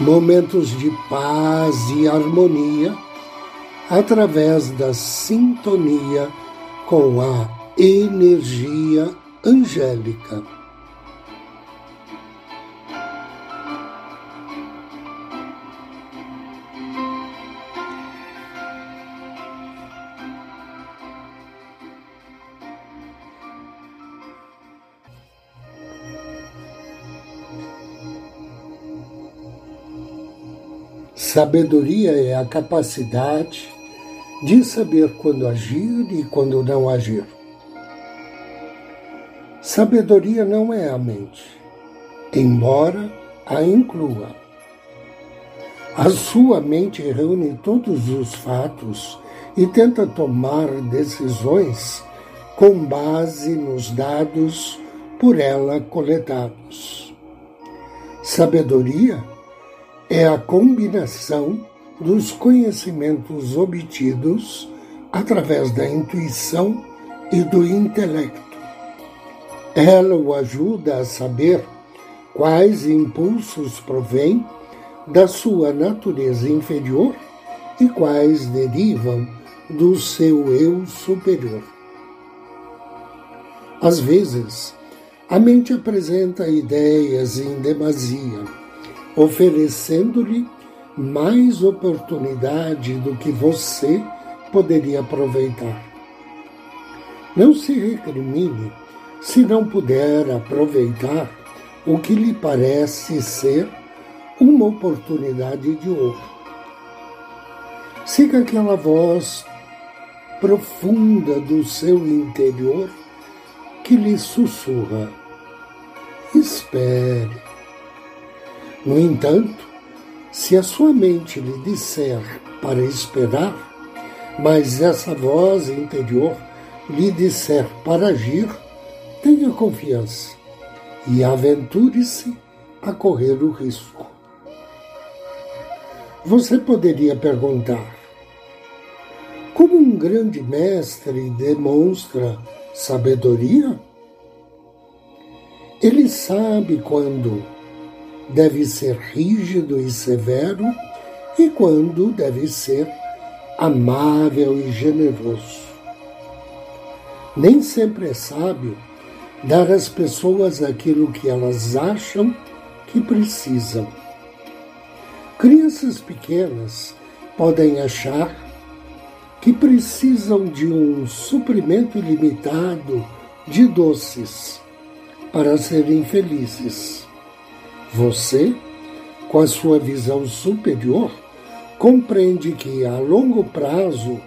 momentos de paz e harmonia através da sintonia com a energia angélica. Sabedoria é a capacidade de saber quando agir e quando não agir. Sabedoria não é a mente, embora a inclua. A sua mente reúne todos os fatos e tenta tomar decisões com base nos dados por ela coletados. Sabedoria é a combinação dos conhecimentos obtidos através da intuição e do intelecto. Ela o ajuda a saber quais impulsos provêm da sua natureza inferior e quais derivam do seu eu superior. Às vezes, a mente apresenta ideias em demasia oferecendo-lhe mais oportunidade do que você poderia aproveitar. Não se recrimine se não puder aproveitar o que lhe parece ser uma oportunidade de ouro. Siga aquela voz profunda do seu interior que lhe sussurra: espere no entanto, se a sua mente lhe disser para esperar, mas essa voz interior lhe disser para agir, tenha confiança e aventure-se a correr o risco. Você poderia perguntar: como um grande mestre demonstra sabedoria? Ele sabe quando deve ser rígido e severo e quando deve ser amável e generoso. Nem sempre é sábio dar às pessoas aquilo que elas acham que precisam. Crianças pequenas podem achar que precisam de um suprimento ilimitado de doces para serem felizes. Você, com a sua visão superior, compreende que a longo prazo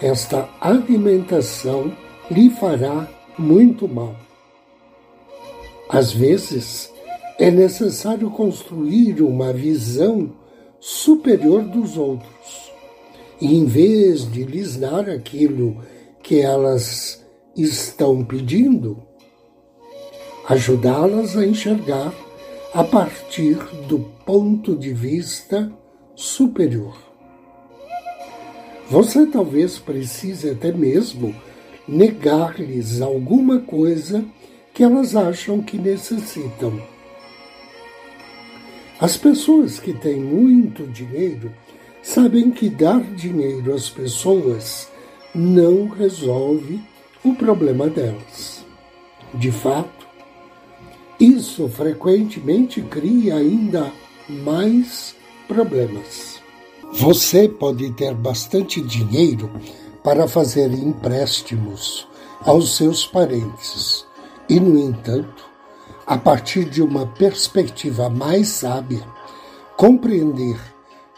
esta alimentação lhe fará muito mal. Às vezes, é necessário construir uma visão superior dos outros. E em vez de lhes dar aquilo que elas estão pedindo, ajudá-las a enxergar a partir do ponto de vista superior. Você talvez precise até mesmo negar-lhes alguma coisa que elas acham que necessitam. As pessoas que têm muito dinheiro sabem que dar dinheiro às pessoas não resolve o problema delas. De fato, isso frequentemente cria ainda mais problemas. Você pode ter bastante dinheiro para fazer empréstimos aos seus parentes e, no entanto, a partir de uma perspectiva mais sábia, compreender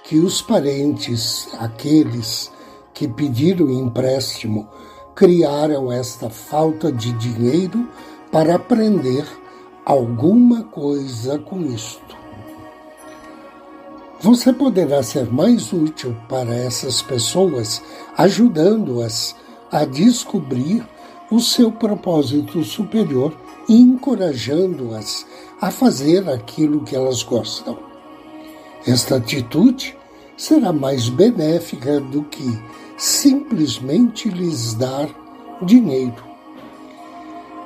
que os parentes, aqueles que pediram empréstimo, criaram esta falta de dinheiro para aprender alguma coisa com isto. Você poderá ser mais útil para essas pessoas ajudando-as a descobrir o seu propósito superior e encorajando-as a fazer aquilo que elas gostam. Esta atitude será mais benéfica do que simplesmente lhes dar dinheiro,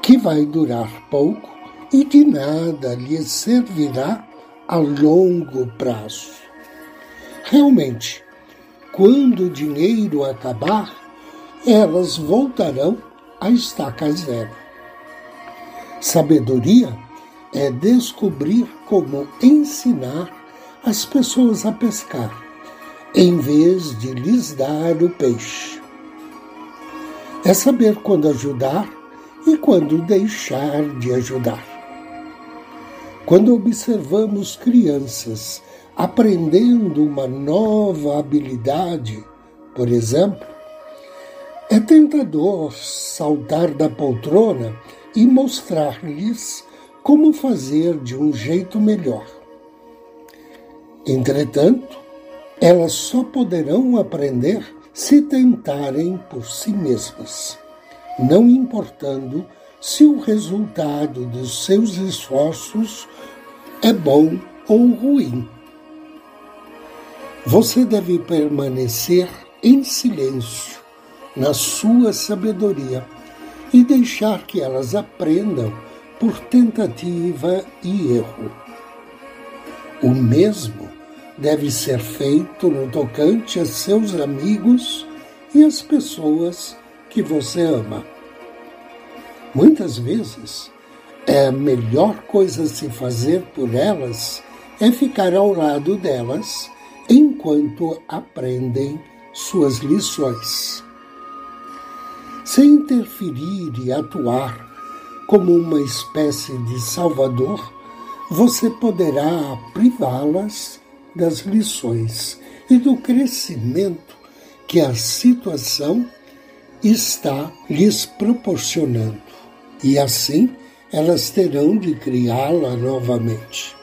que vai durar pouco e de nada lhes servirá a longo prazo. Realmente, quando o dinheiro acabar, elas voltarão à estaca zero. Sabedoria é descobrir como ensinar as pessoas a pescar, em vez de lhes dar o peixe. É saber quando ajudar e quando deixar de ajudar. Quando observamos crianças aprendendo uma nova habilidade, por exemplo, é tentador saltar da poltrona e mostrar-lhes como fazer de um jeito melhor. Entretanto, elas só poderão aprender se tentarem por si mesmas, não importando se o resultado dos seus esforços é bom ou ruim. Você deve permanecer em silêncio na sua sabedoria e deixar que elas aprendam por tentativa e erro. O mesmo deve ser feito no tocante a seus amigos e as pessoas que você ama. Muitas vezes, é a melhor coisa a se fazer por elas é ficar ao lado delas enquanto aprendem suas lições. Sem interferir e atuar como uma espécie de salvador, você poderá privá-las das lições e do crescimento que a situação está lhes proporcionando e assim elas terão de criá-la novamente.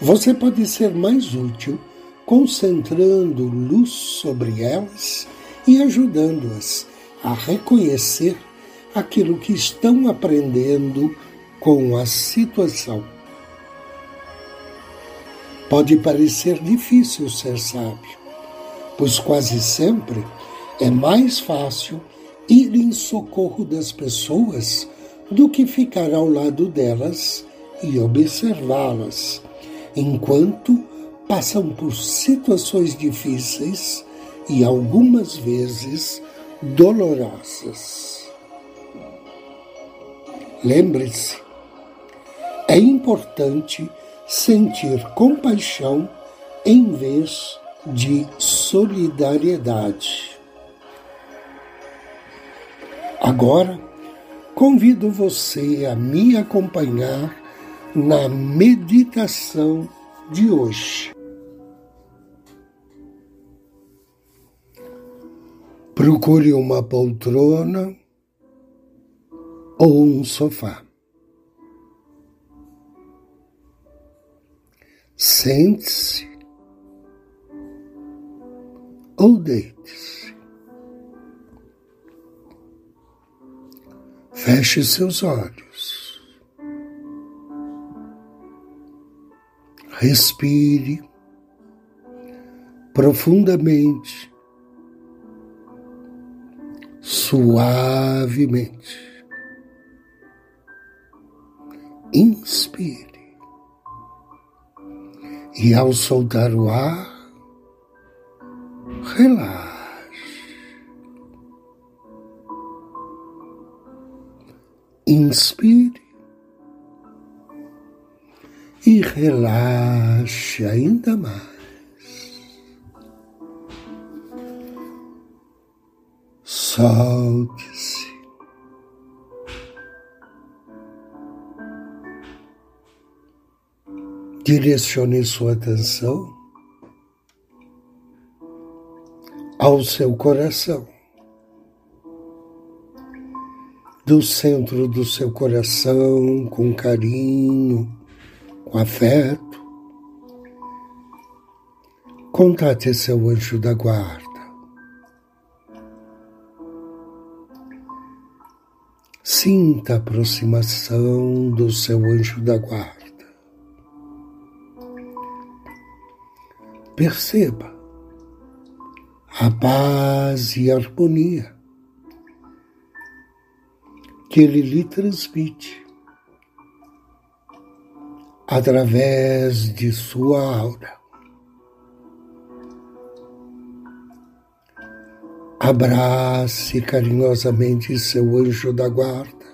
Você pode ser mais útil concentrando luz sobre elas e ajudando-as a reconhecer aquilo que estão aprendendo com a situação. Pode parecer difícil ser sábio, pois quase sempre é mais fácil ir em socorro das pessoas do que ficar ao lado delas e observá-las, enquanto passam por situações difíceis e algumas vezes dolorosas. Lembre-se, é importante sentir compaixão em vez de solidariedade. Agora, convido você a me acompanhar na meditação de hoje. Procure uma poltrona ou um sofá. Sente-se ou deite-se. Feche seus olhos. Respire profundamente, suavemente. Inspire. E ao soltar o ar, relaxe. Inspire e relaxe ainda mais. Solte-se. Direcione sua atenção ao seu coração. Do centro do seu coração, com carinho, com afeto. Contate seu anjo da guarda. Sinta a aproximação do seu anjo da guarda. Perceba a paz e a harmonia que ele lhe transmite através de sua aura. Abrace carinhosamente seu anjo da guarda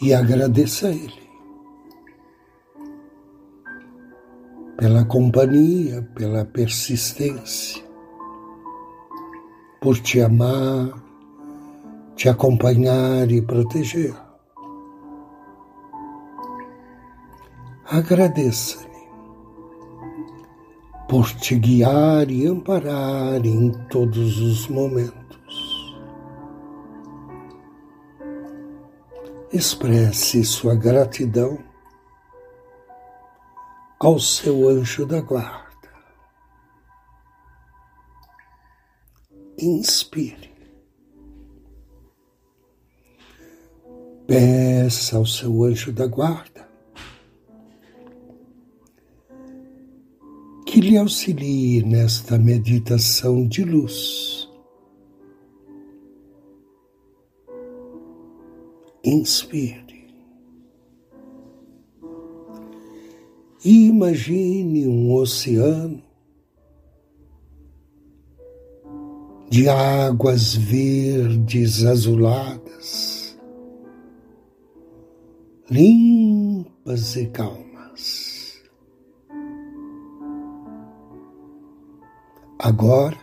e agradeça a ele pela companhia, pela persistência, por te amar, te acompanhar e proteger. Agradeça-lhe por te guiar e amparar em todos os momentos. Expresse sua gratidão ao seu anjo da guarda. Inspire. Peça ao seu anjo da guarda que lhe auxilie nesta meditação de luz. Inspire. E imagine um oceano de águas verdes azuladas, limpas e calmas. Agora,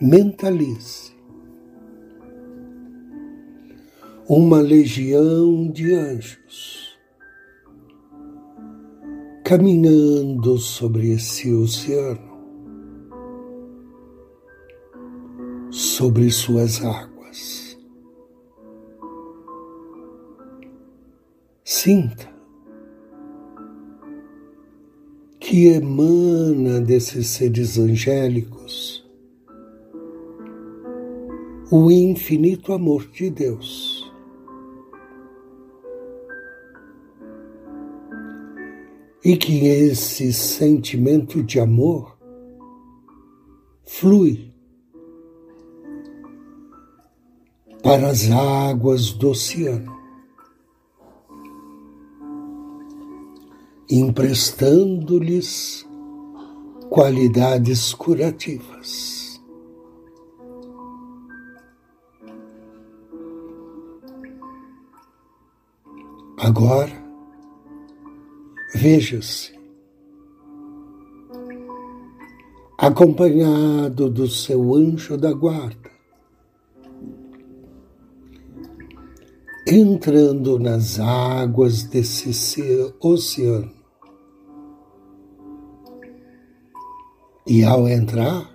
mentalize uma legião de anjos caminhando sobre esse oceano, sobre suas águas. Sinta que emana desses seres angélicos o infinito amor de Deus. E que esse sentimento de amor flui para as águas do oceano. Emprestando-lhes qualidades curativas. Agora, veja-se, acompanhado do seu anjo da guarda, entrando nas águas desse oceano. E ao entrar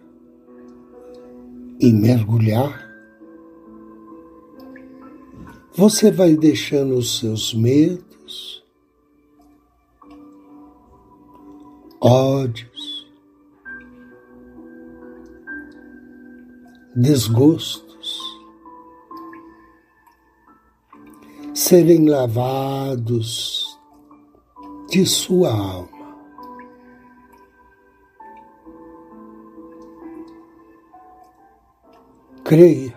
e mergulhar, você vai deixando os seus medos, ódios, desgostos serem lavados de sua alma. Creia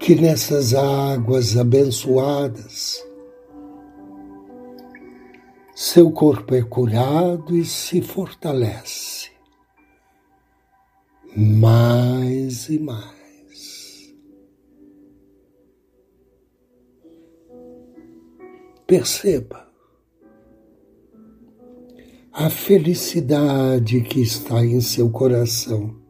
que nessas águas abençoadas seu corpo é curado e se fortalece mais e mais. Perceba a felicidade que está em seu coração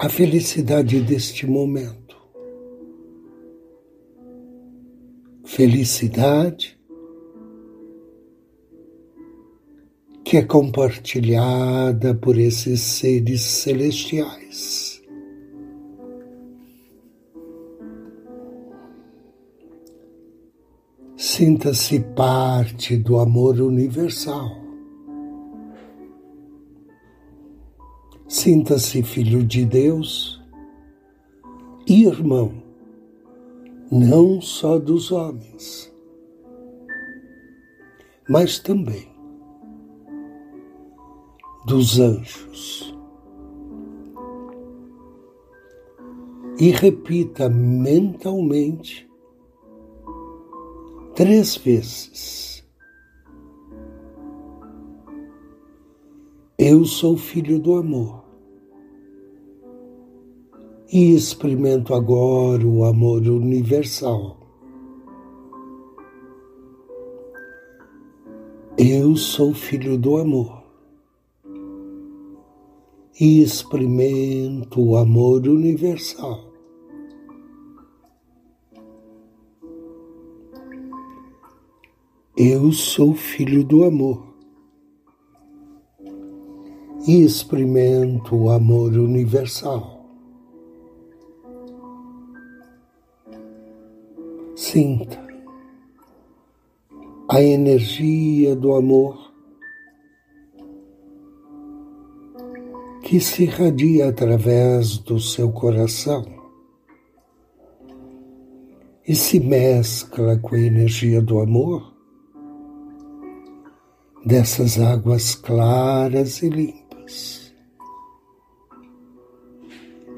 a felicidade deste momento. Felicidade que é compartilhada por esses seres celestiais. Sinta-se parte do amor universal. Sinta-se filho de Deus, irmão, não só dos homens, mas também dos anjos. E repita mentalmente três vezes. Eu sou filho do amor e experimento agora o amor universal. Eu sou filho do amor e experimento o amor universal. Eu sou filho do amor e experimento o amor universal. Sinta a energia do amor que se irradia através do seu coração e se mescla com a energia do amor dessas águas claras e limpas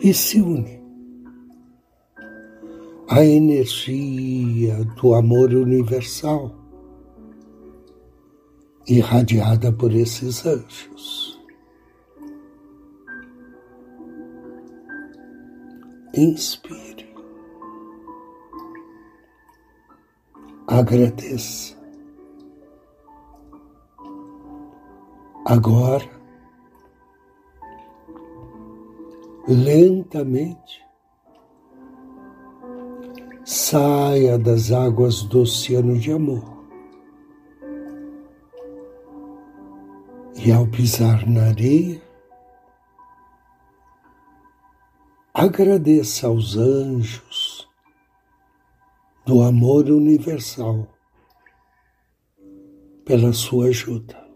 e se une à energia do amor universal irradiada por esses anjos. Inspire. Agradeça. Agora, lentamente, saia das águas do oceano de amor. E ao pisar na areia, agradeça aos anjos do amor universal pela sua ajuda.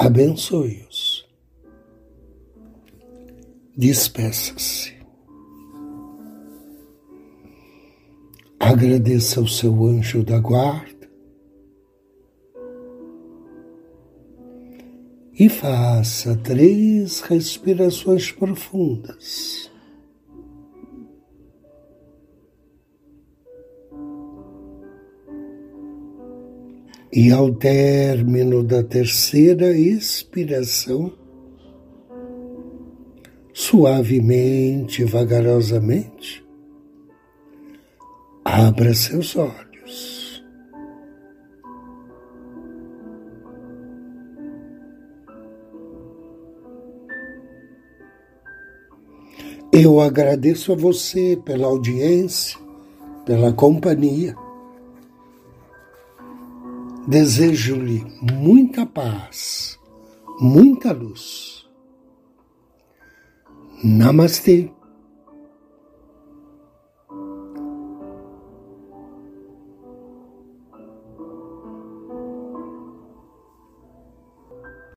abençoe-os. Despeça-se. Agradeça ao seu anjo da guarda e faça três respirações profundas. E ao término da terceira expiração, suavemente, vagarosamente, abra seus olhos. Eu agradeço a você pela audiência, pela companhia Desejo-lhe muita paz, muita luz. Namastê.